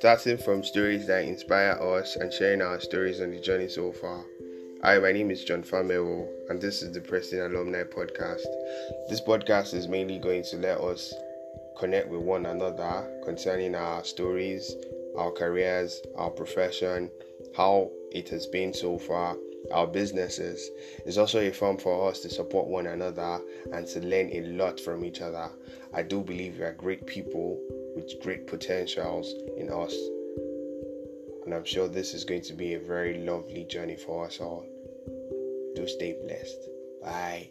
starting from stories that inspire us and sharing our stories on the journey so far. Hi, my name is John Famero, and this is the Preston Alumni Podcast. This podcast is mainly going to let us connect with one another concerning our stories, our careers, our profession, how it has been so far, our businesses. It's also a form for us to support one another and to learn a lot from each other. I do believe we are great people with great potentials in us. And I'm sure this is going to be a very lovely journey for us all. Do stay blessed. Bye.